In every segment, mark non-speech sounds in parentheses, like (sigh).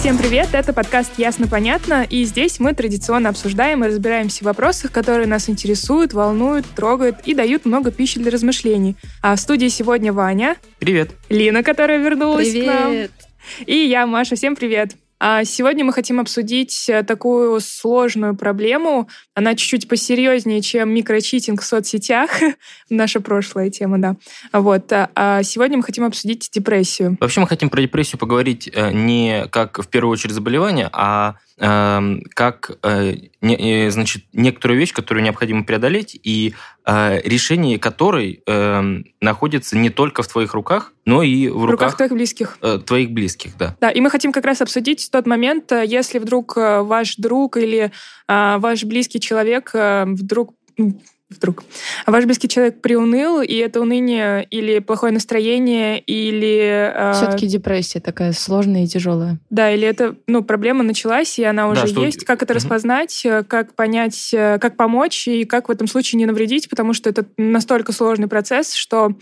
Всем привет, это подкаст «Ясно-понятно», и здесь мы традиционно обсуждаем и разбираемся в вопросах, которые нас интересуют, волнуют, трогают и дают много пищи для размышлений. А в студии сегодня Ваня, Привет. Лина, которая вернулась к нам, Привет. и я, Маша. Всем привет. А сегодня мы хотим обсудить э, такую сложную проблему. Она чуть-чуть посерьезнее, чем микрочитинг в соцсетях. (laughs) Наша прошлая тема, да. Вот. а- А сегодня мы хотим обсудить депрессию. Вообще мы хотим про депрессию поговорить э, не как в первую очередь заболевание, а как э, э, значит, некоторую вещь, которую необходимо преодолеть, и э, решение которой эм, находится не только в твоих руках, но и в В руках руках твоих близких. твоих близких, да. Да, и мы хотим как раз обсудить тот момент, если вдруг ваш друг или а, ваш близкий человек вдруг вдруг а ваш близкий человек приуныл, и это уныние или плохое настроение, или э, Все-таки депрессия такая сложная и тяжелая. да, или это ну проблема началась и она уже Да, что- есть. Как это распознать, э, как понять, э, как помочь и как в этом случае не навредить, потому что это настолько сложный процесс, что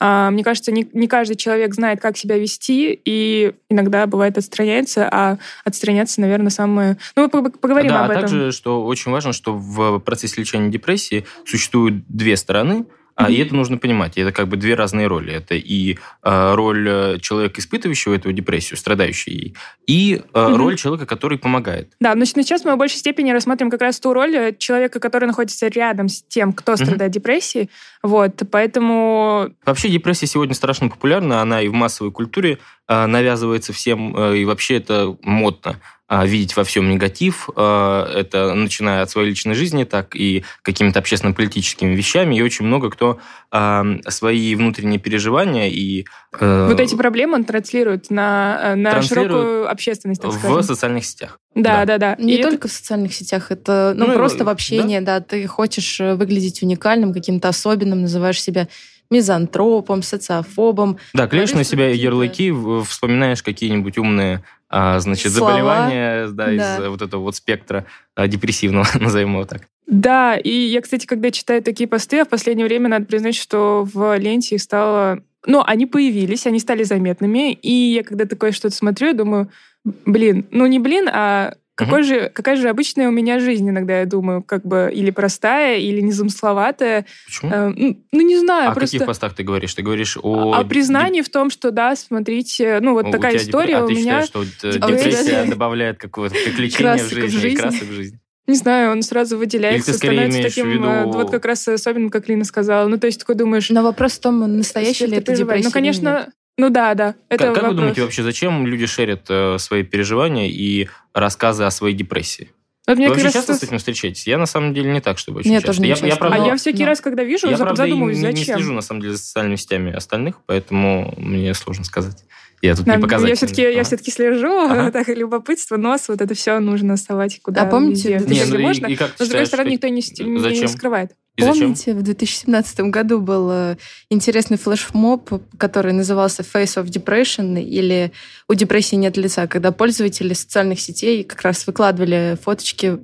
а, мне кажется, не, не каждый человек знает, как себя вести, и иногда бывает отстраняется, а отстраняться, наверное, самое... Ну, мы пог- поговорим да, об а этом. также, что очень важно, что в процессе лечения депрессии существуют две стороны, а, и это нужно понимать. Это как бы две разные роли. Это и э, роль э, человека, испытывающего эту депрессию, страдающего ей, и э, роль человека, который помогает. Да, но сейчас мы в большей степени рассмотрим как раз ту роль э, человека, который находится рядом с тем, кто страдает депрессией. Вот, поэтому Вообще депрессия сегодня страшно популярна, она и в массовой культуре э, навязывается всем, э, и вообще это модно видеть во всем негатив, э, это начиная от своей личной жизни, так и какими-то общественно-политическими вещами, и очень много кто а, свои внутренние переживания и э, вот эти проблемы он транслирует на, э, на Транслирует широкую общественность, так в скажем. социальных сетях. Да, да. да, да. Не И это- только в социальных сетях, это ну, Ну, просто в общении, да. Ты хочешь э, выглядеть уникальным, каким-то особенным, называешь себя мизантропом, социофобом. Да, клеишь на себя ярлыки, вспоминаешь какие-нибудь умные а, значит, Слова. заболевания да, из Да. э, вот этого вот спектра а, депрессивного, (laughs) назовем его так. Да, и я, кстати, когда читаю такие посты, а в последнее время надо признать, что в ленте их стало... Ну, они появились, они стали заметными, и я когда такое что-то смотрю, я думаю, блин, ну не блин, а какой же, какая же обычная у меня жизнь иногда, я думаю, как бы или простая, или незамысловатая. Почему? Э, ну, ну, не знаю, а о просто... каких постах ты говоришь? Ты говоришь о... О признании в том, что да, смотрите, ну вот У такая история а у ты меня. считаешь, что э, депрессия. добавляет какое-то приключение в Красок в жизни, и красок в жизни? Не знаю, он сразу выделяется, Или ты становится таким, виду- э, вот как раз особенным, как Лина сказала. Ну, то есть такой думаешь, Но вопрос в том, настоящая ли это ты переживаешь. депрессия Ну, конечно. Ну да, да. Это как как вы думаете вообще, зачем люди шерят э, свои переживания и рассказы о своей депрессии? Вот мне Вы как вообще раз часто с этим встречаетесь? Я на самом деле не так, чтобы очень Нет, часто. тоже не я, часто. я, правда, А я всякий но- раз, когда вижу, я, правда, и задумываюсь, не, не зачем. слежу, на самом деле, за социальными сетями остальных, поэтому мне сложно сказать. Я тут Да, не показательный. я все-таки я Ага. все-таки слежу, Ага. (laughs) так любопытство, нос, вот это все нужно совать куда А помните, где Не, ну и- можно. и как ты Но с другой стороны, никто не, не Зачем? скрывает. И зачем? Помните, в 2017 году был э, интересный флешмоб, который назывался Face of Depression или «У депрессии нет лица», когда пользователи социальных сетей как раз выкладывали фоточки,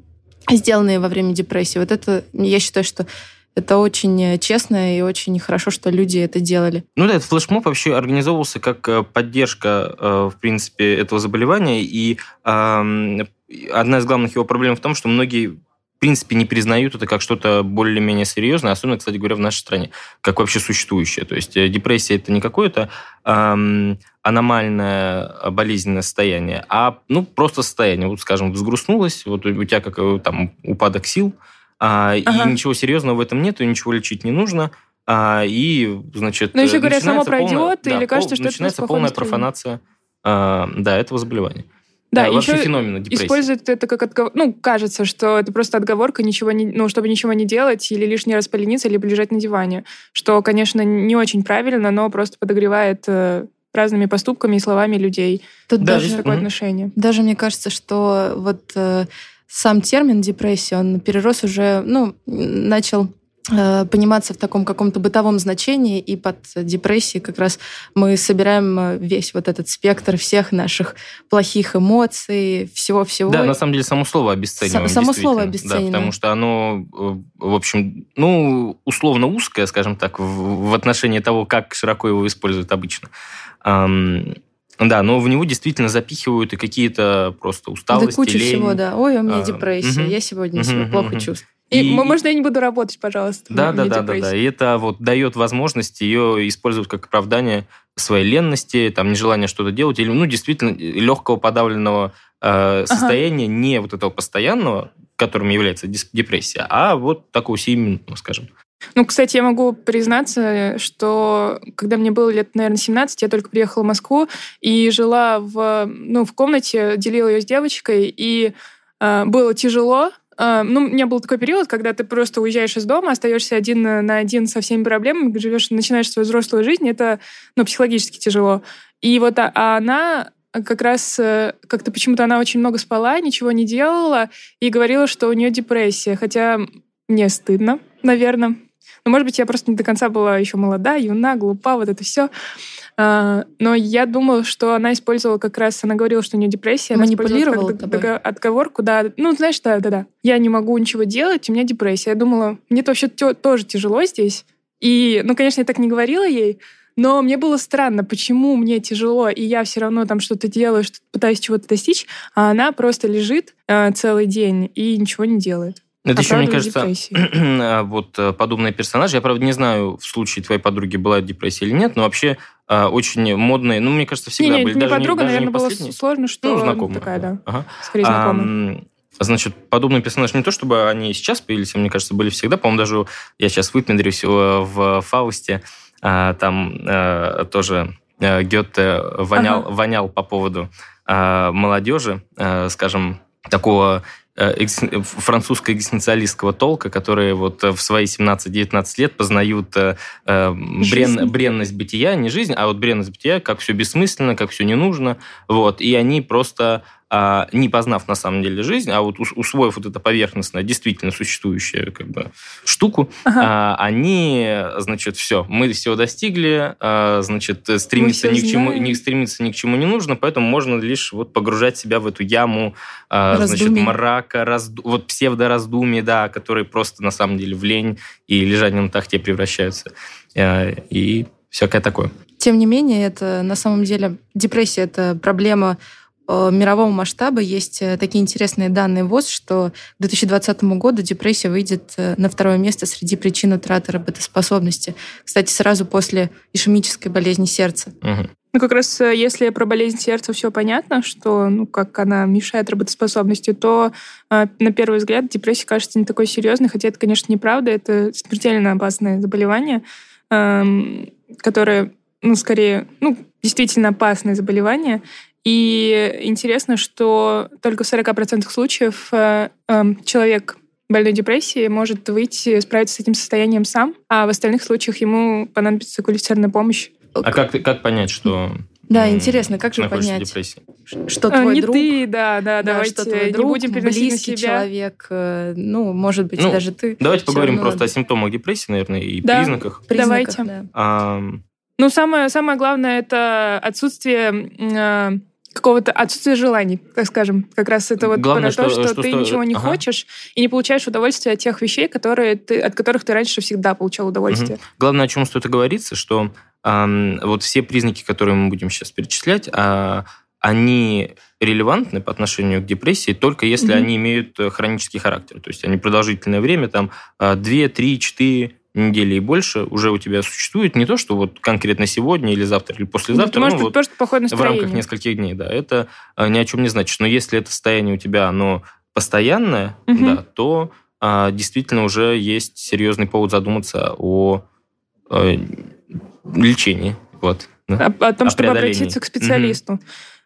сделанные во время депрессии. Вот это, я считаю, что это очень э, честно и очень хорошо, что люди это делали. Ну да, этот флешмоб вообще организовывался как э, поддержка, в принципе, этого заболевания. И одна из главных его проблем в том, что многие принципе, не признают это как что-то более-менее серьезное, особенно, кстати говоря, в нашей стране, как вообще существующее. То есть э, депрессия – это не какое-то ам, аномальное э, болезненное состояние, а ну, просто состояние. Вот, скажем, взгрустнулась, вот у тебя как э, там упадок сил, а, Ага. и ничего серьезного в этом нет, и ничего лечить не нужно. А, и, значит, Но еще э, говорят, само начинается полная- пройдет, или кажется, что это начинается просто полная профанация а, да, этого заболевания. Да, Да, вообще еще феномена депрессии. используют это как отговор... Ну, кажется, что это просто отговорка, ничего не... ну, чтобы ничего не делать или лишний раз полениться, либо лежать на диване. Что, конечно, не очень правильно, но просто подогревает э, разными поступками и словами людей. Тут Да, даже, здесь- Такое Мгм. отношение. даже мне кажется, что вот э, сам термин депрессия, он перерос уже, ну, начал пониматься в таком каком-то бытовом значении, и под депрессией как раз мы собираем э, весь вот этот спектр всех наших плохих эмоций, всего-всего. Да, на самом деле само слово обесцениваем. Само слово обесцениваем. Да, потому что оно, э, в общем, ну, условно узкое, скажем так, в, в отношении того, как широко его используют обычно. Да, но в него действительно запихивают и какие-то просто Да усталости, куча лень. всего, да. Ой, у меня А, депрессия, мгм. я сегодня себя Мгм, плохо мгм. чувствую. И, И- можно я не буду работать, пожалуйста? Да, У да, меня да, да, да. И это вот дает возможность ее использовать как оправдание своей ленности, там, нежелания что-то делать, или, ну, действительно, легкого подавленного э, состояния, не вот этого постоянного, которым является депрессия, а вот такого сиюминутного, скажем. Ну, кстати, я могу признаться, что когда мне было лет, наверное, 17, я только приехала в Москву и жила в, ну, в комнате, делила ее с девочкой, и э, было тяжело. Э, ну, у меня был такой период, когда ты просто уезжаешь из дома, остаешься один на один со всеми проблемами, живешь, начинаешь свою взрослую жизнь, это, ну, психологически тяжело. И вот а, а она как раз э, как-то почему-то она очень много спала, ничего не делала и говорила, что у нее депрессия, хотя мне стыдно, наверное. Ну, может быть, я просто не до конца была еще молода, юна, глупа, вот это все. Но я думала, что она использовала как раз, она говорила, что у нее депрессия. она Манипулировала как тобой? отговорку, да. Ну, знаешь, да, да, да. Я не могу ничего делать, у меня депрессия. Я думала, мне вообще тё- тоже тяжело здесь. И, ну, конечно, я так не говорила ей, но мне было странно, почему мне тяжело, и я все равно там что-то делаю, что пытаюсь чего-то достичь, а она просто лежит э, целый день и ничего не делает. Это еще, мне кажется, (clears throat) а, вот э, подобные персонажи. Я, правда, не знаю, в случае твоей подруги была депрессия или нет, но вообще а, очень модные, ну, мне кажется, всегда Не, не, были. не даже подруга, даже наверное, было сложно, что Ну, ну, знакомая. такая, да, Ага. скорее знакомая. Ам, Значит, подобные персонажи не то, чтобы они сейчас появились, а мне кажется, были всегда. По-моему, даже я сейчас выпендрюсь э, в Фаусте, а, там э, тоже э, Гёте вонял, Ага. вонял по поводу э, молодежи, скажем, такого э, экзистен- французско-экзистенциалистского толка, которые вот э, в свои 17-19 лет познают э, э, брен- бренность бытия, не жизнь, а вот бренность бытия, как все бессмысленно, как все не нужно. Вот. И они просто не познав на самом деле жизнь, а вот ус- усвоив вот это поверхностное, действительно существующую как бы, штуку, Ага. а, они, значит, все, мы всего достигли, а, значит, стремиться Мы ни, к чему, ни, стремиться ни к чему не нужно, поэтому можно лишь вот погружать себя в эту яму, а, значит, мрака, разду- вот псевдораздумий, да, которые просто на самом деле в лень и лежание на тахте превращаются. А, И всякое такое. Тем не менее, это на самом деле депрессия это проблема э, мирового масштаба. Есть э, такие интересные данные ВОЗ, что к 2020 году депрессия выйдет э, на второе место среди причин утраты работоспособности. Кстати, сразу после ишемической болезни сердца. Мгм. Ну, как раз э, если про болезнь сердца все понятно, что, ну, как она мешает работоспособности, то э, на первый взгляд депрессия кажется не такой серьезной, хотя это, конечно, неправда, это смертельно опасное заболевание, эм, которое, ну, скорее, ну, действительно опасное заболевание. И интересно, что только в 40% случаев э, эм, человек больной депрессией может выйти, справиться с этим состоянием сам, а в остальных случаях ему понадобится квалифицированная помощь. А как, как понять, что... Да, интересно, как же понять, депрессии? что А, твой не друг, ты, да, да, да, давайте что твой не друг, будем переносить на близкий себя. человек, э, ну, может быть, Ну, даже ты. Давайте поговорим равно просто о симптомах депрессии, наверное, и Да. признаках. Признаках, Давайте. да. Ам, Ну, самое, самое главное это отсутствие э, какого-то отсутствие желаний, так скажем. Как раз это вот Главное, про то, что- что, что ты сто- ничего не ага. хочешь и не получаешь удовольствие от тех вещей, которые ты, от которых ты раньше всегда получал удовольствие. Главное, о чем стоит оговориться, что ам, вот все признаки, которые мы будем сейчас перечислять, а, они релевантны по отношению к депрессии только если Мгм. они имеют э, хронический характер. То есть они продолжительное время, там 2, 3, 4 недели и больше уже у тебя существует. Не то, что вот конкретно сегодня или завтра или послезавтра, Это может ну, быть вот плохое в настроение. рамках нескольких дней, да. Это а, ни о чем не значит. Но если это состояние у тебя, оно постоянное, Мгм. да, то а, действительно уже есть серьезный повод задуматься о, э, лечении. Вот. да. О, о том, О чтобы обратиться к специалисту.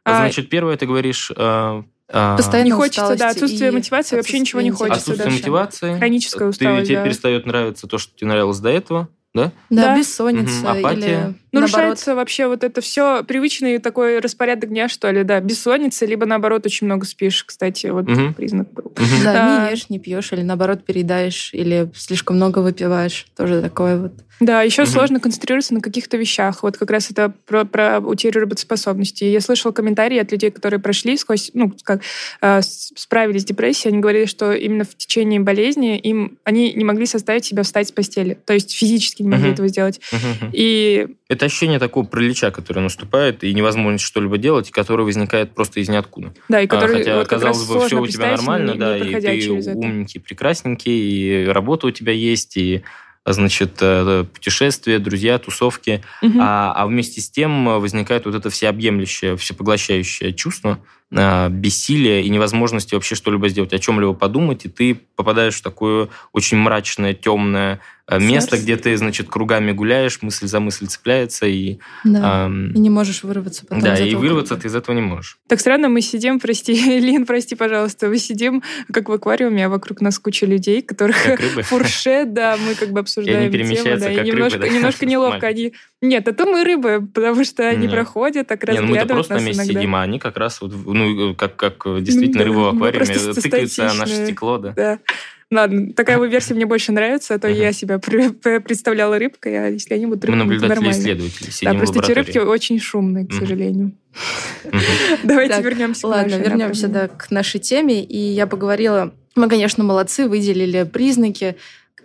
А, А, Значит, первое, ты говоришь... а, Постоянно не хочется, да, усталость отсутствие и мотивации, вообще ничего не хочется отсутствие даже. мотивации. Хроническая Ты, усталость, тебе да. перестает нравиться то, что тебе нравилось до этого, да? Да, Да. бессонница Мгм, апатия. или Нарушается наоборот... вообще вот это все привычный такой распорядок дня, что ли, да, бессонница, либо наоборот очень много спишь, кстати, вот Мгм. признак был. Мгм. Да, Да. не ешь, не пьешь, или наоборот переедаешь, или слишком много выпиваешь. Тоже такое вот. Да, еще Мгм. сложно концентрироваться на каких-то вещах. Вот как раз это про, про утерю работоспособности. Я слышала комментарии от людей, которые прошли сквозь, ну, как э, справились с депрессией. Они говорили, что именно в течение болезни им они не могли составить себя встать с постели. То есть физически не могли Мгм. этого сделать. Мгм. И Это ощущение такого паралича, которое наступает, и невозможность что-либо делать, и которое возникает просто из ниоткуда. да, и А, который Хотя, вот казалось бы, все у тебя нормально, не- да, не и ты через это. умненький, прекрасненький, и работа у тебя есть, и значит, э, путешествия, друзья, тусовки. Мгм. А, а вместе с тем э, возникает вот это всеобъемлющее, всепоглощающее чувство а, бессилия и невозможности вообще что-либо сделать, о чем-либо подумать, и ты попадаешь в такое очень мрачное, темное э, место, Царство. где ты, значит, кругами гуляешь, мысль за мысль цепляется, и, Да. ам, И не можешь вырваться потом да, и вырваться круга. ты из этого не можешь. Так странно, мы сидим, прости, (laughs) Лин, прости, пожалуйста, мы сидим как в аквариуме, а вокруг нас куча людей, которых (laughs) фуршет, да, мы как бы обсуждаем тему, перемещаются, да, и как рыбы, немножко, да? (laughs) немножко неловко они... Нет, это мы рыбы, потому что они Нет. проходят, так Не, ну мы-то разглядывают просто на месте иногда. сидим, а они как раз вот, ну, как, как действительно да, рыба в мы аквариуме, тыкаются наше стекло, да. Да. Ладно, такая вот версия мне больше нравится, а то я себя пре- (laughs) пре- представляла рыбкой, а если они будут Мы рыбками, то нормально. наблюдатели-исследователи, Да, просто эти рыбки очень шумные, к сожалению. (laughs) Давайте Так, вернемся к Ладно, вернемся да, к нашей теме. И я поговорила, мы, конечно, молодцы, выделили признаки,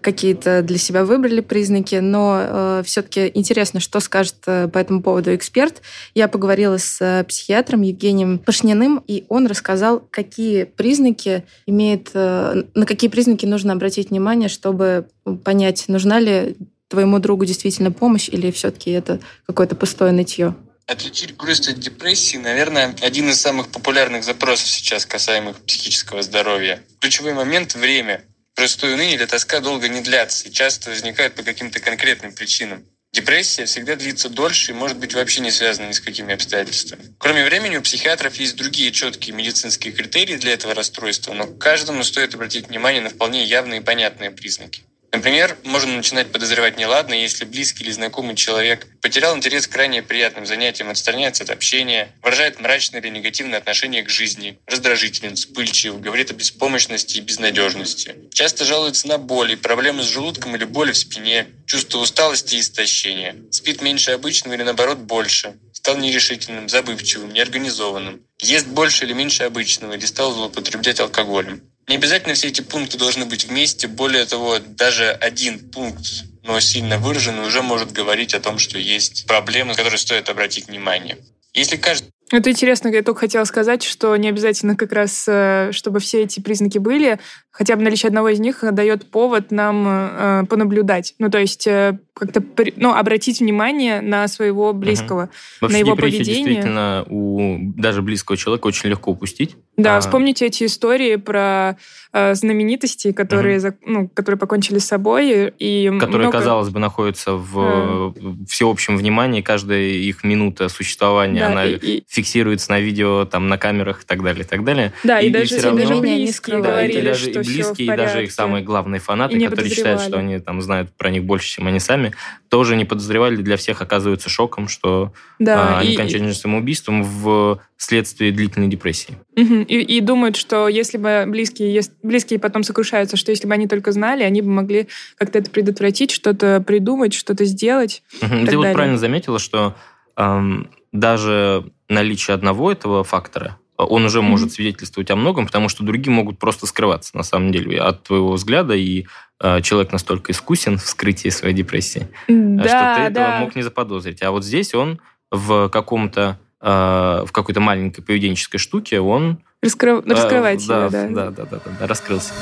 какие-то для себя выбрали признаки, но все-таки интересно, что скажет э, по этому поводу эксперт. Я поговорила с э, психиатром Евгением Пашниным, и он рассказал, какие признаки имеет, э, на какие признаки нужно обратить внимание, чтобы понять, нужна ли твоему другу действительно помощь или все-таки это какое-то пустое нытье. Отличить грусть от депрессии, наверное, один из самых популярных запросов сейчас, касаемых психического здоровья. Ключевой момент – время. Простое уныние или тоска долго не длятся и часто возникают по каким-то конкретным причинам. Депрессия всегда длится дольше и может быть вообще не связана ни с какими обстоятельствами. Кроме времени, у психиатров есть другие четкие медицинские критерии для этого расстройства, но к каждому стоит обратить внимание на вполне явные и понятные признаки. Например, можно начинать подозревать неладно, если близкий или знакомый человек потерял интерес к крайне приятным занятиям, отстраняется от общения, выражает мрачное или негативное отношение к жизни, раздражителен, вспыльчив, говорит о беспомощности и безнадежности. Часто жалуется на боли, проблемы с желудком или боли в спине, чувство усталости и истощения. Спит меньше обычного или наоборот больше. Стал нерешительным, забывчивым, неорганизованным. Ест больше или меньше обычного или стал злоупотреблять алкоголем. Не обязательно все эти пункты должны быть вместе. Более того, даже один пункт, но сильно выраженный, уже может говорить о том, что есть проблемы, на которые стоит обратить внимание. Если каждый Это интересно, я только хотела сказать, что не обязательно как раз, э, чтобы все эти признаки были, хотя бы наличие одного из них дает повод нам э, понаблюдать. Ну, то есть э, как-то при- ну, обратить внимание на своего близкого. Вообще на его депрессию поведение. действительно у даже близкого человека очень легко упустить. Да, А. вспомните эти истории про э, знаменитостей, которые, зак- ну, которые покончили с собой. И которые, много- казалось бы, находятся в э, всеобщем внимании, каждая их минута существования, Да, она и- и- фиксируется на видео, там, на камерах и так далее, и так далее. Да, и, И- даже, и равно- даже близкие. Да, говорили, и даже что близкие, и даже их самые главные фанаты, которые считают, что они там знают про них больше, чем они сами, тоже не подозревали, для всех оказывается шоком, что Да, а, они и- кончали самоубийством в следствии длительной депрессии. Мгм. И, и думают, что если бы близкие, ес- близкие потом сокрушаются, что если бы они только знали, они бы могли как-то это предотвратить, что-то придумать, что-то сделать. Так Ты вот правильно заметила, что ам, даже наличие одного этого фактора, он уже может свидетельствовать о многом, потому что другие могут просто скрываться, на самом деле, от твоего взгляда, и а, человек настолько искусен в скрытии своей депрессии, а, Да, что ты этого да. мог не заподозрить. А вот здесь он в каком-то а, в какой-то маленькой поведенческой штуке он Раскры- а, Раскрывать да, себя, да. да, да, да, да, да, раскрылся.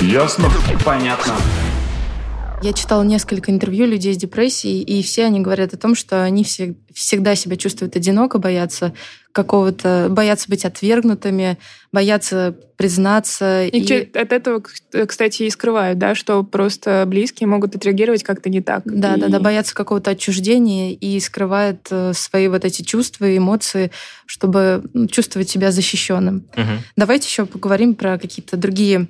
Ясно? Понятно. Я читала несколько интервью людей с депрессией, и все они говорят о том, что они все, всегда себя чувствуют одиноко, боятся какого-то, боятся быть отвергнутыми, боятся признаться. И, че- от этого, к- кстати, и скрывают, да, что просто близкие могут отреагировать как-то не так. Да, И- да, да, боятся какого-то отчуждения и скрывают э, свои вот эти чувства и эмоции, чтобы чувствовать себя защищенным. Мгм. Давайте еще поговорим про какие-то другие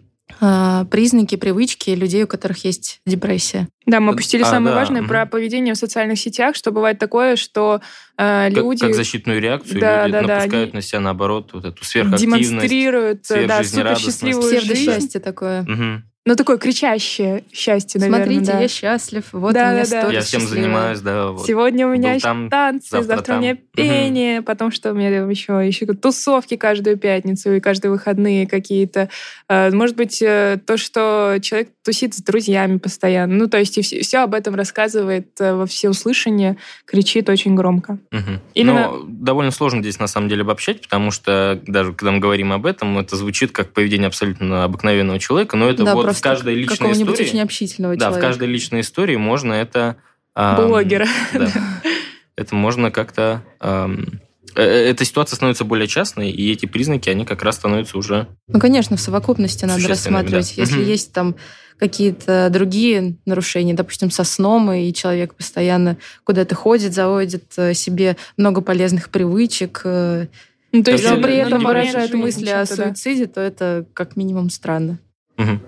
признаки, привычки людей, у которых есть депрессия. Да, мы опустили А, самое да, важное про поведение в социальных сетях, что бывает такое, что э, Как, люди как защитную реакцию Да, люди да, да, напускают они на себя, наоборот, вот эту сверхактивность. демонстрируют да, супер сверхжизнерадостность. счастливую жизнь. Псевдосчастье такое. Мгм. Ну, такое кричащее счастье, наверное. Смотрите, да. я счастлив, вот Да, у меня да, да. Я всем занимаюсь, да. вот. Сегодня у меня там, танцы, завтра завтра, у меня там. пение, потом что у меня еще, еще тусовки каждую пятницу и каждые выходные какие-то. Э, Может быть, э, то, что человек тусит с друзьями постоянно. Ну, то есть и все, об этом рассказывает э, во всеуслышание, кричит очень громко. Мгм. Именно- Но довольно сложно здесь на самом деле обобщать, потому что даже когда мы говорим об этом, это звучит как поведение абсолютно обыкновенного человека, но это Да, вот в каждой личной истории. очень общительного Да, в человека. каждой личной истории можно это... ам, Блогера. Да. (laughs) Это можно как-то... ам, э, э, Эта ситуация становится более частной, и эти признаки, они как раз становятся уже... Ну, конечно, в совокупности надо рассматривать. да. Если есть там какие-то другие нарушения, допустим, со сном, и человек постоянно куда-то ходит, заводит э, себе много полезных привычек, Ну, то есть но при этом выражает мысли о да. суициде, то это как минимум странно. Мгм.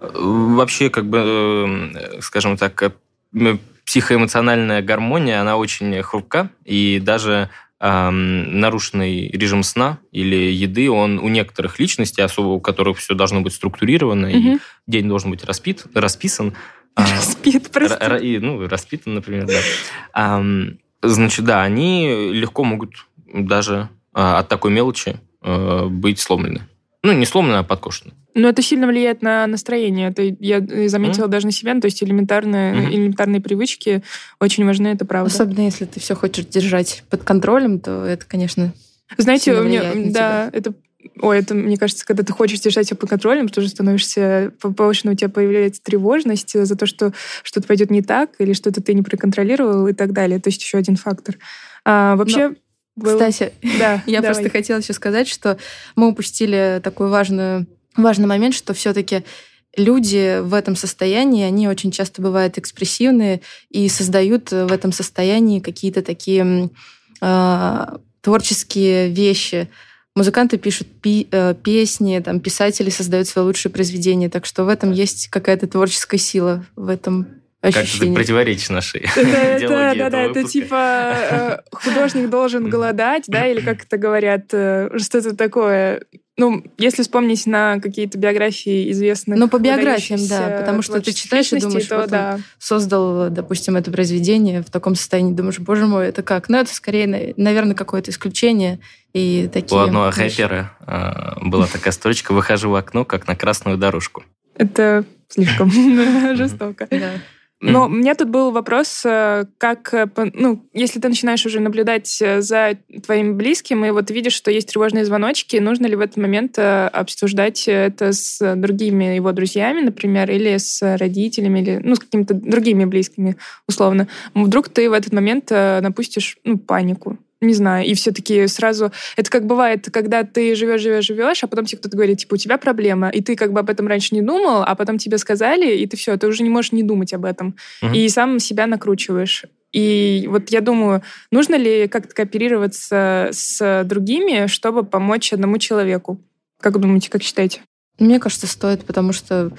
Э, Вообще, как бы, э, скажем так, э, психоэмоциональная гармония, она очень хрупка, и даже ам, нарушенный режим сна или еды, он у некоторых личностей, особо у которых все должно быть структурировано, и Мгм. день должен быть распит, расписан, (laughs) а, Спит, ра- прости. и, ну, распитан, например, да. Ам, Значит, да, они легко могут даже а, от такой мелочи э, быть сломлены. Ну, не сломлены, а подкошены. Но это сильно влияет на настроение. Это я э, заметила даже на себя. Ну, То есть элементарные, Мгм. элементарные привычки очень важны, это правда. Особенно если ты все хочешь держать под контролем, то это, конечно, Знаете, у меня, да, это Ой, это, мне кажется, когда ты хочешь держать себя под контролем, ты уже становишься, повышенно у тебя появляется тревожность за то, что что-то пойдет не так, или что-то ты не проконтролировал и так далее. То есть еще один фактор. А, вообще... был- Кстати, да, (laughs) я давай. просто хотела еще сказать, что мы упустили такой важную, важный момент, что все-таки люди в этом состоянии, они очень часто бывают экспрессивные и создают в этом состоянии какие-то такие а, творческие вещи. Музыканты пишут пи- э, песни, там, писатели создают свои лучшие произведения. Так что в этом есть какая-то творческая сила, в этом Как ты ощущении. противоречишь нашей Да, да, (laughs) идеологии да, это типа э, (laughs) художник должен голодать, да, или как это говорят, э, что-то такое. Ну, если вспомнить на какие-то биографии известных... Ну, по биографиям, да, потому что ты читаешь и думаешь, то вот он да. создал, допустим, это произведение в таком состоянии, думаешь, боже мой, это как? Ну, это скорее, наверное, какое-то исключение. И У такие одного вещи. рэпера а, была такая строчка «Выхожу в окно, как на красную дорожку». Это слишком (laughs) жестоко. Да. Но у меня тут был вопрос, э, как, э, ну, если ты начинаешь уже наблюдать э, за твоим близким, и вот видишь, что есть тревожные звоночки, нужно ли в этот момент обсуждать это с другими его друзьями, например, или с родителями, или, ну, с какими-то другими близкими, условно. Вдруг ты в этот момент напустишь, ну, панику. Не знаю, и все-таки сразу... Это как бывает, когда ты живешь, живешь, живешь, а потом тебе кто-то говорит, типа, у тебя проблема, и ты как бы об этом раньше не думал, а потом тебе сказали, и ты все, ты уже не можешь не думать об этом. Мгм. И сам себя накручиваешь. И вот я думаю, нужно ли как-то кооперироваться с другими, чтобы помочь одному человеку? Как думаете, как считаете? Мне кажется, стоит, потому что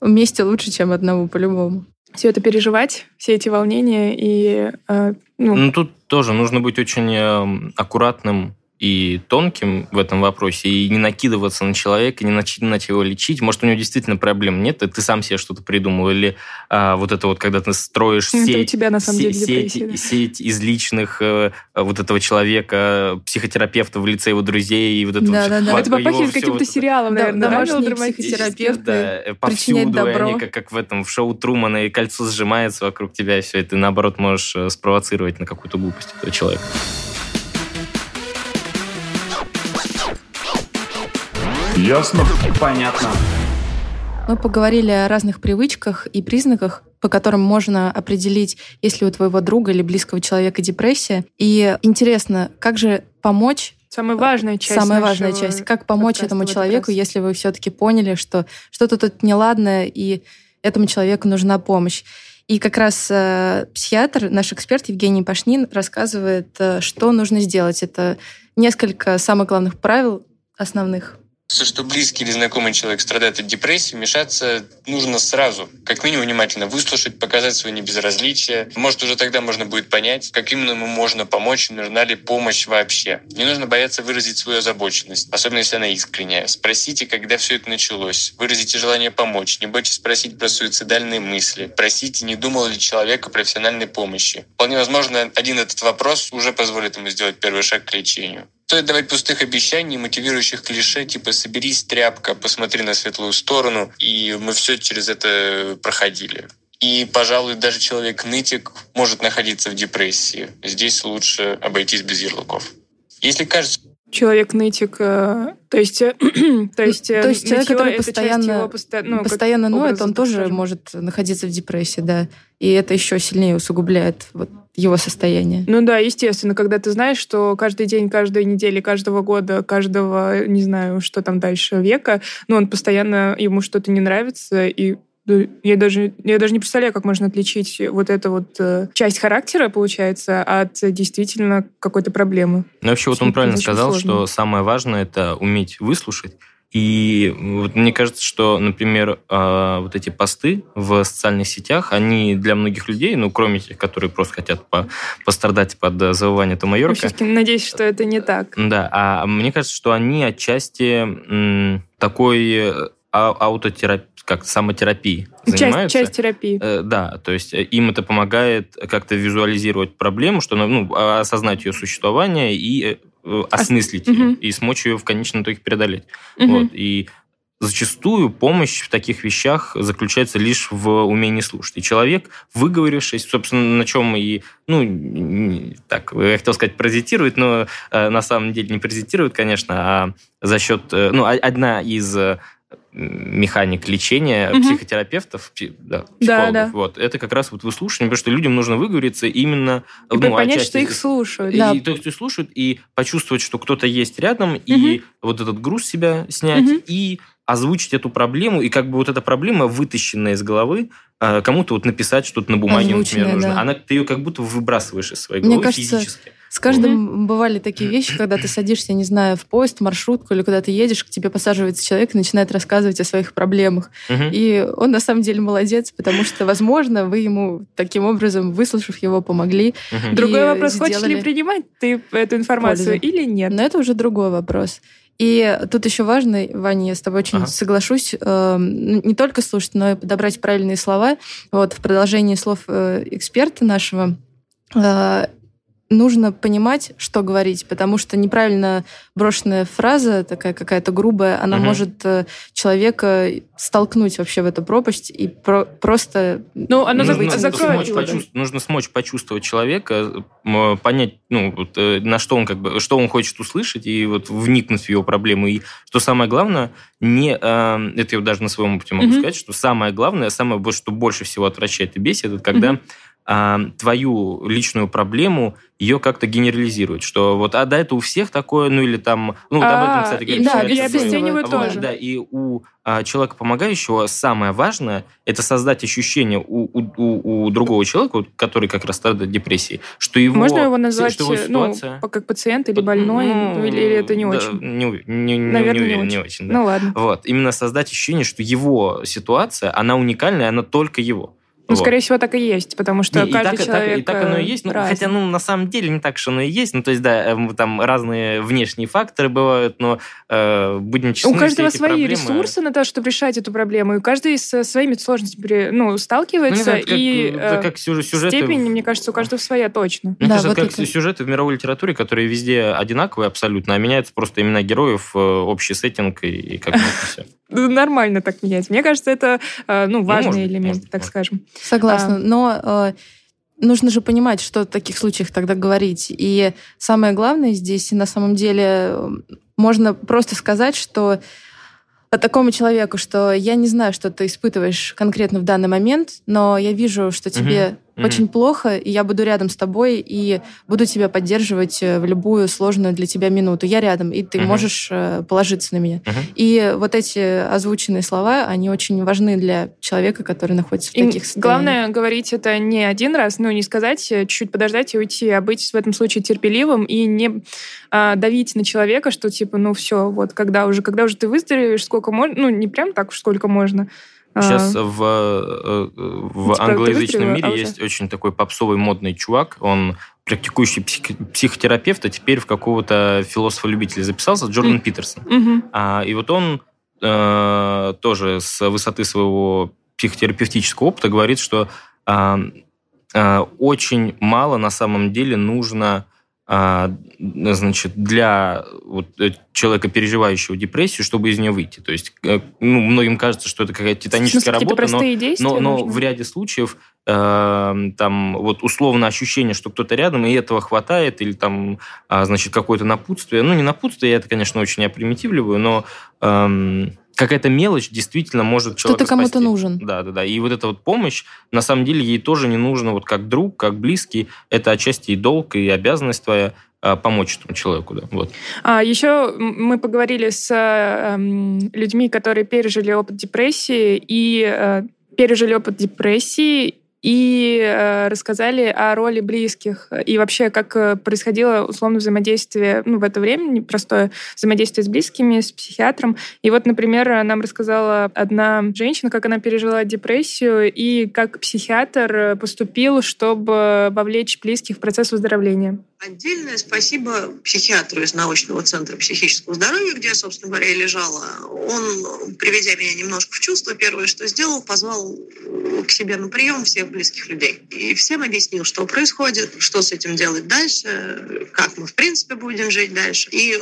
вместе лучше, чем одному по-любому. Все это переживать, все эти волнения и... э, ну, Ну, тут тоже нужно быть очень эм, аккуратным и тонким в этом вопросе, и не накидываться на человека, не начинать его лечить. Может, у него действительно проблем нет, и ты сам себе что-то придумал, или а, вот это вот, когда ты строишь это у сеть, тебя на самом деле сеть, да. сеть из личных э, вот этого человека, психотерапевта в лице его друзей, и вот это вот Да-да-да. всё, Это попахивает каким-то вот сериалом, Да, наверное, да, домашние мелодраматическим? психотерапевты. Да, э, повсюду добро. они, как, как в этом в шоу Трумана, и кольцо сжимается вокруг тебя, и все, и ты, наоборот, можешь э, спровоцировать на какую-то глупость этого человека. Ясно? Понятно. Мы поговорили о разных привычках и признаках, по которым можно определить, есть ли у твоего друга или близкого человека депрессия. И интересно, как же помочь Самая важная часть Самая важная часть. Как помочь этому человеку, если вы все-таки поняли, что что-то тут неладное, и этому человеку нужна помощь. И как раз э, психиатр, наш эксперт Евгений Пашнин, рассказывает, э, что нужно сделать. Это несколько самых главных правил основных. Все, что близкий или знакомый человек страдает от депрессии, вмешаться нужно сразу. Как минимум внимательно выслушать, показать свое небезразличие. Может, уже тогда можно будет понять, как именно ему можно помочь, нужна ли помощь вообще. Не нужно бояться выразить свою озабоченность, особенно если она искренняя. Спросите, когда все это началось. Выразите желание помочь. Не бойтесь спросить про суицидальные мысли. Просите, не думал ли человек о профессиональной помощи. Вполне возможно, один этот вопрос уже позволит ему сделать первый шаг к лечению. Стоит давать пустых обещаний, мотивирующих клише, типа «соберись, тряпка, посмотри на светлую сторону», и мы все через это проходили. И, пожалуй, даже человек-нытик может находиться в депрессии. Здесь лучше обойтись без ярлыков. Если кажется, Человек нытик, э, то есть, э, (clears throat) то есть, э, То есть человек, который постоянно- его посто- ну, Постоянно ноет, он тоже скажем. может находиться в депрессии, да. И это еще сильнее усугубляет вот его состояние. Ну да, естественно, когда ты знаешь, что каждый день, каждой недели, каждого года, каждого, не знаю, что там дальше, века, ну, он постоянно, ему что-то не нравится, и ну, я даже, я даже не представляю, как можно отличить вот эту вот э, часть характера, получается, от действительно какой-то проблемы. Ну, вообще, вот он правильно сказал, сложно. что самое важное это уметь выслушать. И вот мне кажется, что, например, э, вот эти посты в социальных сетях, они для многих людей, ну, кроме тех, которые просто хотят по- пострадать под завывание Томайорка, все-таки надеюсь, что это не так. да, а мне кажется, что они отчасти такой э, а- аутотерапии, как самотерапии Часть, занимаются. часть терапии. Э, Да, то есть э, им это помогает как-то визуализировать проблему, что ну, а- осознать ее существование и э, э, осмыслить ее, Мгм. и смочь ее в конечном итоге преодолеть. Мгм. Вот. И зачастую помощь в таких вещах заключается лишь в умении слушать. И человек, выговорившись, собственно, на чем и, ну, так, я хотел сказать, паразитирует, но э, на самом деле не паразитирует, конечно, а за счет, э, ну, одна из э, механик лечения Мгм. психотерапевтов, пси- да, Да, психологов, да. вот, это как раз вот выслушивание, потому что людям нужно выговориться именно... И ну, понять, что их слушают. и Да. то, кто слушает, и почувствовать, что кто-то есть рядом, и вот этот груз себя снять, Мгм. и озвучить эту проблему, и как бы вот эта проблема, вытащенная из головы, э, кому-то вот написать что-то на бумаге, например, Озвученная, нужно. да. Она, ты ее как будто выбрасываешь из своей Мне головы кажется, физически. С каждым бывали такие вещи, когда ты садишься, не знаю, в поезд, маршрутку или куда ты едешь, к тебе посаживается человек и начинает рассказывать о своих проблемах. Мгм. И он на самом деле молодец, потому что, возможно, вы ему таким образом, выслушав его, помогли. Мгм. Другой вопрос, хочешь ли принимать ты эту информацию пользу. или нет? Но это уже другой вопрос. И тут еще важно, Ваня, я с тобой очень Ага. соглашусь, э, не только слушать, но и подобрать правильные слова. Вот в продолжении слов э, эксперта нашего э, нужно понимать, что говорить, потому что неправильно брошенная фраза, такая какая-то грубая, она Мгм. может э, человека столкнуть вообще в эту пропасть и про- просто... Ну, оно Нужно закроет смочь почувств- нужно смочь почувствовать человека, м, понять, ну, вот, э, на что он как бы, что он хочет услышать, и вот вникнуть в его проблему. И что самое главное, не, э, это я даже на своем опыте могу Мгм. сказать, что самое главное, самое, что больше всего отвращает и бесит, это когда Мгм. А, твою личную проблему ее как-то генерализируют, что вот, а да, это у всех такое, ну или там, ну вот об этом, А, кстати, говорит да, человек, и что- обесценивают тоже. Да, и у а, человека помогающего самое важное это создать ощущение у, у, у- другого человека, который как раз страдает депрессией, что его Можно его назвать что его э, ну, ситуация- по- как пациент или больной, Ну, или, или это не да, очень? Не, не, не- Наверное, не не не очень. очень. да. Ну ладно. Вот, именно создать ощущение, что его ситуация, она уникальная, она только его. Ну, Вот. скорее всего, так и есть, потому что Не, и, каждый так, человек так, и так оно и э, есть. Ну, разный. хотя, ну, на самом деле, не так, что оно и есть. Ну, то есть, да, эм, там разные внешние факторы бывают, но э, будем честны, У каждого свои проблемы- ресурсы на то, чтобы решать эту проблему, и каждый со своими сложностями ну, Ну, сталкивается, знаю, это как, и это э, как сюжет- сюжеты степень, мне кажется, у каждого своя точно. Мне Да, кажется, вот это как это. сюжеты в мировой литературе, которые везде одинаковые абсолютно, а меняются просто имена героев, э, общий сеттинг и, и как бы все. Ну, Нормально так менять. Мне кажется, это э, ну, важный может быть, элемент, может так может. скажем. Согласна. А. Но э, нужно же понимать, что в таких случаях тогда говорить. И самое главное здесь, на самом деле, э, можно просто сказать, что такому человеку, что я не знаю, что ты испытываешь конкретно в данный момент, но я вижу, что тебе Мгм. очень плохо, и я буду рядом с тобой и буду тебя поддерживать э, в любую сложную для тебя минуту. Я рядом, и ты Мгм. можешь э, положиться на меня. Мгм. И вот эти озвученные слова, они очень важны для человека, который находится в И таких состояниях. главное говорить это не один раз, ну не сказать, э, чуть-чуть подождать и уйти, а быть в этом случае терпеливым и не а, давить на человека, что типа, ну все, вот когда уже, когда уже ты выздоровеешь, сколько можно, ну не прям так уж сколько можно. А, Сейчас в, э, в Типа, англоязычном мире а уже? есть очень такой попсовый модный чувак. Он практикующий псих- психотерапевт, а теперь в какого-то философа-любителя записался, Джордан Мгм. Питерсон. мгм. А, и вот он э, тоже с высоты своего психотерапевтического опыта говорит, что а, а, очень мало на самом деле нужно а, значит, для вот, э, человека, переживающего депрессию, чтобы из нее выйти. То есть, э, ну, многим кажется, что это какая-то титаническая смысле, работа, но действия но, но нужны? в ряде случаев э, там вот условно ощущение, что кто-то рядом, и этого хватает, или там, а, значит, какое-то напутствие. Ну, не напутствие, я это, конечно, очень опримитивливаю, но эм, какая-то мелочь действительно может человека Кто-то кому-то спасти. нужен. Да, да, да. И вот эта вот помощь, на самом деле, ей тоже не нужно вот как друг, как близкий. Это отчасти и долг, и обязанность твоя а, помочь этому человеку, да. Вот. А, еще мы поговорили с э, людьми, которые пережили опыт депрессии и э, пережили опыт депрессии и э, рассказали о роли близких и вообще как э, происходило условно взаимодействие ну, в это время непростое взаимодействие с близкими, с психиатром. И вот, например, нам рассказала одна женщина, как она пережила депрессию и как психиатр поступил, чтобы вовлечь близких в процесс выздоровления. Отдельное спасибо психиатру из научного центра психического здоровья, где я, собственно говоря, и лежала. Он, приведя меня немножко в чувство, первое, что сделал, позвал к себе на прием всех близких людей. И всем объяснил, что происходит, что с этим делать дальше, как мы, в принципе, будем жить дальше. И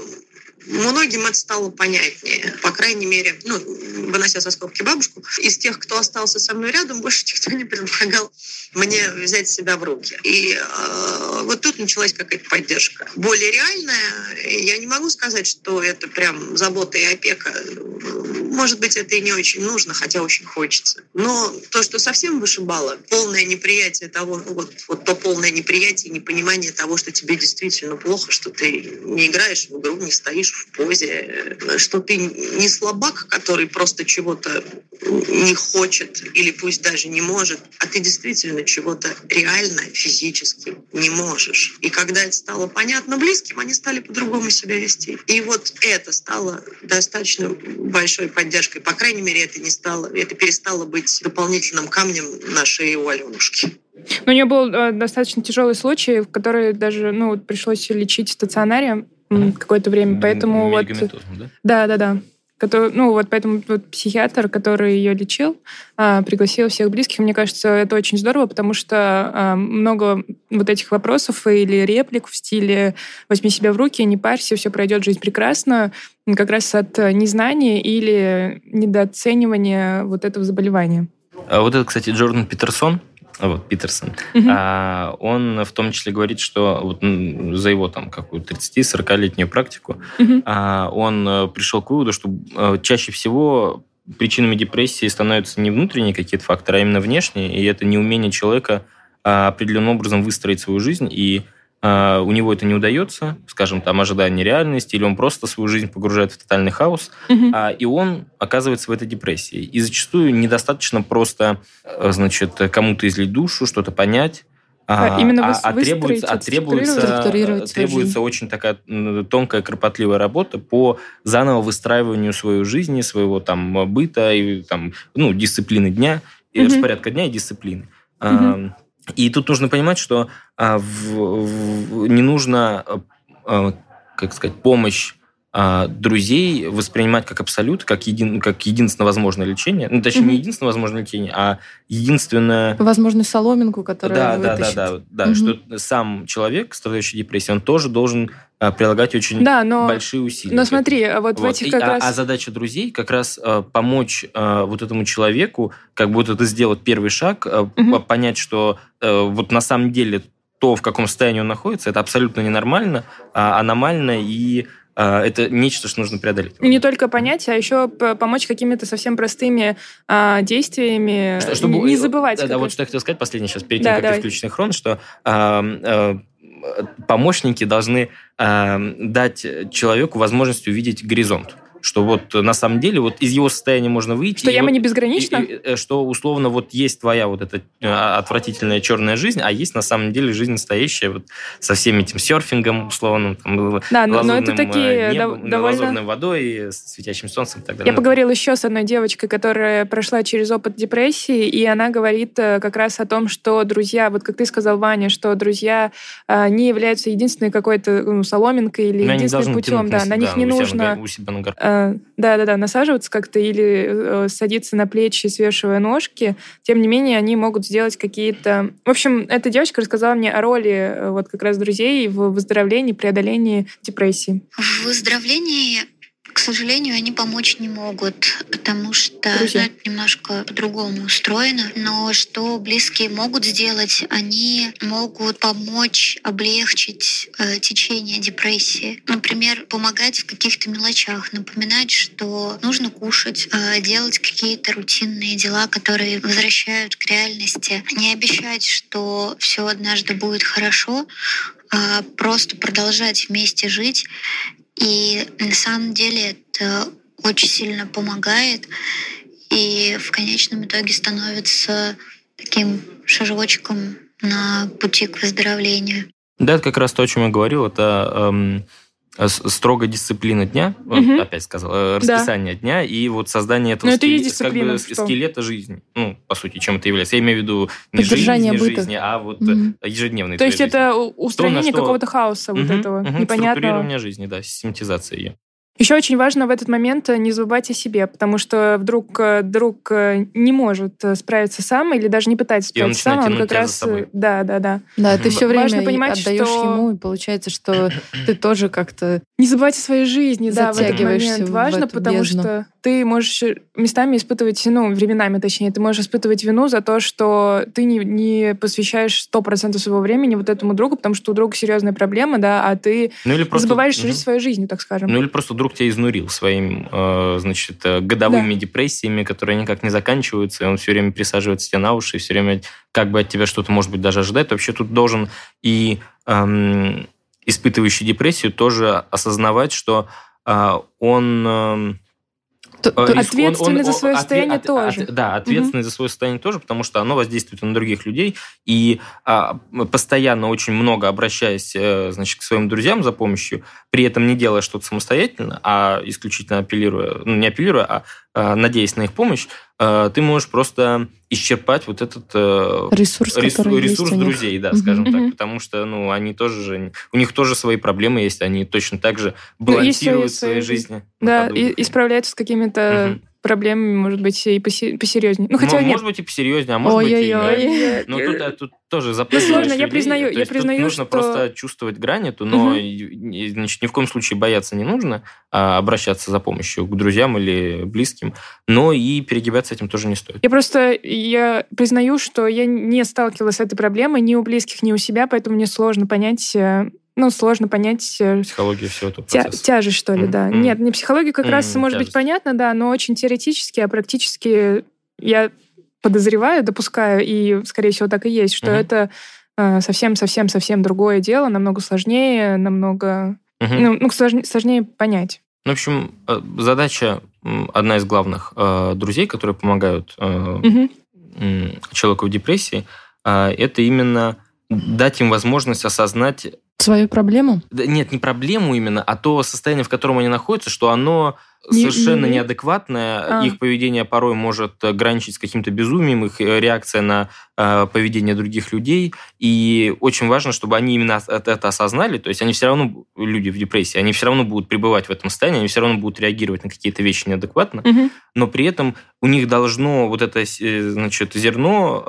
Многим это стало понятнее. По крайней мере, ну, вынося со скобки бабушку, из тех, кто остался со мной рядом, больше никто не предлагал мне взять себя в руки. И э, вот тут началась какая-то поддержка. Более реальная, я не могу сказать, что это прям забота и опека. Может быть, это и не очень нужно, хотя очень хочется. Но то, что совсем вышибало, полное неприятие того, вот, вот то полное неприятие непонимание того, что тебе действительно плохо, что ты не играешь в игру, не стоишь в позе, что ты не слабак, который просто чего-то не хочет или пусть даже не может, а ты действительно чего-то реально физически не можешь. И когда это стало понятно близким, они стали по-другому себя вести. И вот это стало достаточно большой поддержкой. По крайней мере, это не стало, это перестало быть дополнительным камнем на шее у Аленушки. Но у нее был э, достаточно тяжелый случай, в который даже ну, пришлось лечить в стационаре какое-то время. Поэтому вот... Да? Да, да, да. Который, ну вот поэтому вот психиатр, который ее лечил, а, пригласил всех близких. Мне кажется, это очень здорово, потому что а, много вот этих вопросов или реплик в стиле «возьми себя в руки, не парься, все пройдет, жизнь прекрасна», как раз от незнания или недооценивания вот этого заболевания. А вот это, кстати, Джордан Питерсон, вот, Питерсон, Мгм. а, он в том числе говорит, что вот за его там какую-то 30-40-летнюю практику Мгм. а, он э, пришел к выводу, что э, чаще всего причинами депрессии становятся не внутренние какие-то факторы, а именно внешние, и это неумение человека а, определенным образом выстроить свою жизнь, и а, у него это не удается, скажем, там, ожидание реальности, или он просто свою жизнь погружает в тотальный хаос, Мгм. а, и он оказывается в этой депрессии. И зачастую недостаточно просто, э, значит, кому-то излить душу, что-то понять, А именно выс- а требуется, а требуется, свою требуется очень такая тонкая, кропотливая работа по заново выстраиванию своей жизни, своего там быта и там, ну, дисциплины дня, Мгм. распорядка дня и дисциплины. А, И тут нужно понимать, что а, в- в- не нужно, а, как сказать, помощь друзей воспринимать как абсолют, как, един, как единственно возможное лечение. Ну, точнее, Мгм. не единственно возможное лечение, а единственное... Возможно, соломинку, которая Да, да, да, да, да, Мгм. что сам человек, страдающий депрессией, он тоже должен а, прилагать очень Да, но, большие усилия. но смотри, а вот, в Вот. этих И- как а, раз... а задача друзей как раз а, помочь а, вот этому человеку, как будто это сделать первый шаг, а, Мгм. по- понять, что а, вот на самом деле то, в каком состоянии он находится, это абсолютно ненормально, а аномально и а, это нечто, что нужно преодолеть. Не только понять, а еще помочь какими-то совсем простыми а, действиями. Что- чтобы- не забывать. Да, да, вот что я хотел сказать последнее сейчас, перед Да, тем, как давай. ты включишь синхрон, что а, а, помощники должны а, дать человеку возможность увидеть горизонт. Что вот на самом деле вот из его состояния можно выйти. Что яма вот- не безгранична? и- и, э, что условно вот есть твоя вот эта э, отвратительная черная жизнь, а есть на самом деле жизнь настоящая вот со всем этим серфингом условным, там, Да, но, но это такие э, небом, довольно... лазурной водой, светящим солнцем и так далее. Я поговорила еще с одной девочкой, которая прошла через опыт депрессии, и она говорит э, как раз о том, что друзья, вот как ты сказал, Ваня, что друзья э, не являются единственной какой-то ну, соломинкой или единственным путем. Да, на них себя, не себя нужно себя э, да-да-да, насаживаться как-то или э, садиться на плечи, свешивая ножки. Тем не менее, они могут сделать какие-то... В общем, эта девочка рассказала мне о роли э, вот как раз друзей в выздоровлении, преодолении депрессии. В выздоровлении, к сожалению, они помочь не могут, потому что Друзья. ну, это немножко по-другому устроено. Но что близкие могут сделать, они могут помочь облегчить э, течение депрессии. Например, помогать в каких-то мелочах, напоминать, что нужно кушать, э, делать какие-то рутинные дела, которые возвращают к реальности. Не обещать, что все однажды будет хорошо, а просто продолжать вместе жить и на самом деле это очень сильно помогает и в конечном итоге становится таким шажочком на пути к выздоровлению. Да, это как раз то, о чем я говорил. Это эм, с- строгая дисциплина дня, вот Мгм. опять сказал, э, расписание дня и вот создание этого Ну, это и есть скеле- как бы что? скелета жизни. Ну, по сути, чем это является. Я имею в виду не Поддержание жизнь, не быта. жизни, а вот Мгм. э, ежедневной То есть жизни. это устранение какого-то хаоса вот Мгм, этого мгм, непонятного. Структурирование жизни, да, систематизация ее. Еще очень важно в этот момент э, не забывать о себе, потому что вдруг э, друг э, не может справиться сам или даже не пытается справиться сам, начинает он как раз... Да, да, да. Да, ты все время Важно понимать, отдаешь что- ему, и получается, что ты тоже как-то Не забывайте о своей жизни, да, в этот Затягиваешься момент. в Важно, эту потому бездну. что ты можешь местами испытывать, ну, временами, точнее, ты можешь испытывать вину за то, что ты не, не посвящаешь 100% своего времени вот этому другу, потому что у друга серьезная проблема, да, а ты Ну или просто... забываешь Мгм. жить своей жизнью, так скажем. Ну или просто друг тебя изнурил своим, э, значит, э, годовыми депрессиями, которые никак не заканчиваются, и он все время присаживается тебе на уши, и все время как бы от тебя что-то, может быть, даже ожидает. Вообще тут должен и эм, испытывающий депрессию тоже осознавать, что э, он... э, Ответственный за свое состояние тоже. да, ответственный за свое состояние тоже, потому что оно воздействует на других людей. И а, постоянно очень много обращаясь э, значит, к своим друзьям за помощью, при этом не делая что-то самостоятельно, а исключительно апеллируя, ну, не апеллируя, а, а, надеясь на их помощь, ты можешь просто исчерпать вот этот э, ресурс, ресурс, ресурс друзей, да, скажем так, потому что, ну, они тоже же, у них тоже свои проблемы есть, они точно так же Ну, балансируют в свои своей жизни. Да, и, и справляются с какими-то. Проблемами, может быть, и посе- посерьезнее. Ну, хотя Мо- нет. может быть, и посерьезнее, а может быть, и нет. Но тут, а, тут тоже запутываешь Ну, сложно, я признаю- То я признаю, нужно что- просто чувствовать грань эту, но и, значит, ни в коем случае бояться не нужно, а обращаться за помощью к друзьям или близким, но и перегибаться этим тоже не стоит. Я просто я признаю, что я не сталкивалась с этой проблемой ни у близких, ни у себя, поэтому мне сложно понять, э, ну, сложно понять э, Психология всего этого тя- тяжесть, что ли, Мгм, да. Нет, не психология как Мгм, раз может быть тяжесть. понятно, да, но очень теоретически, а практически я подозреваю, допускаю, и, скорее всего, так и есть, что Мгм. это э, совсем-совсем-совсем другое дело, намного сложнее, намного... Мгм. Ну, ну, сложнее, сложнее понять. Ну, в общем, э, задача, одна из главных э, друзей, которые помогают э, м, человеку в депрессии, а, это именно дать им возможность осознать Свою проблему? Да нет, не проблему именно, а то состояние, в котором они находятся, что оно Не- совершенно не- неадекватное, А. их поведение порой может граничить с каким-то безумием, их э, реакция на э, поведение других людей, и очень важно, чтобы они именно это осознали, то есть они все равно, люди в депрессии, они все равно будут пребывать в этом состоянии, они все равно будут реагировать на какие-то вещи неадекватно, Мгм. но при этом у них должно вот это, э, значит, зерно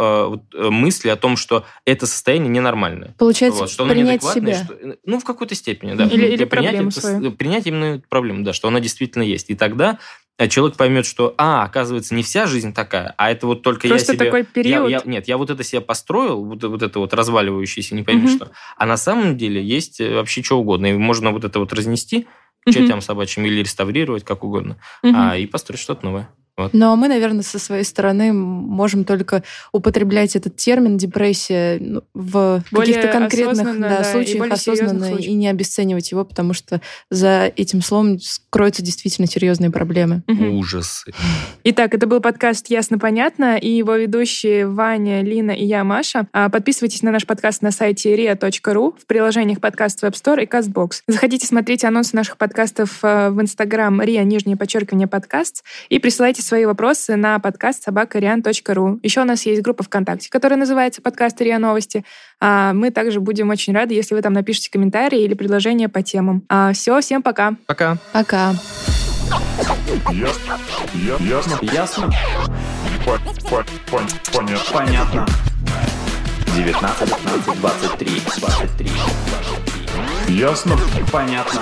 э, э, мысли о том, что это состояние ненормальное. Получается, Вот, что оно принять себя. что- ну, в какой-то степени, да. Или- или свою. Принять именно эту проблему, да, что она действительно есть. И тогда э, человек поймет, что, а, оказывается, не вся жизнь такая, а это вот только Просто я себе... такой я- период. я- нет, я вот это себе построил, вот, вот это вот разваливающееся, не пойми Мгм. что. А на самом деле есть э, вообще что угодно. И можно вот это вот разнести чертям собачьим или реставрировать, как угодно, Мгм. а, и построить что-то новое. Ну, а мы, наверное, со своей стороны можем только употреблять этот термин депрессия ну, в Более каких-то конкретных да, да, и случаях осознанно случаях. и не обесценивать его, потому что за этим словом скроются действительно серьезные проблемы. Мгм. Ужасы. Итак, это был подкаст «Ясно-понятно» и его ведущие Ваня, Лина и я, Маша. А, Подписывайтесь на наш подкаст на сайте ria.ru, в приложениях подкаст Web Store и CastBox. Заходите, смотрите анонсы наших подкастов э, в Instagram ria, нижнее подчеркивание, подкаст, и присылайте свои вопросы на подкаст собакариан.ру. Еще у нас есть группа ВКонтакте, которая называется «Подкаст РИА Новости». А, Мы также будем очень рады, если вы там напишите комментарии или предложения по темам. Все, всем пока! Пока. Пока. Ясно? Ясно? Пон- Понятно. Понятно. 19, 15, 23, 23. Ясно? Понятно.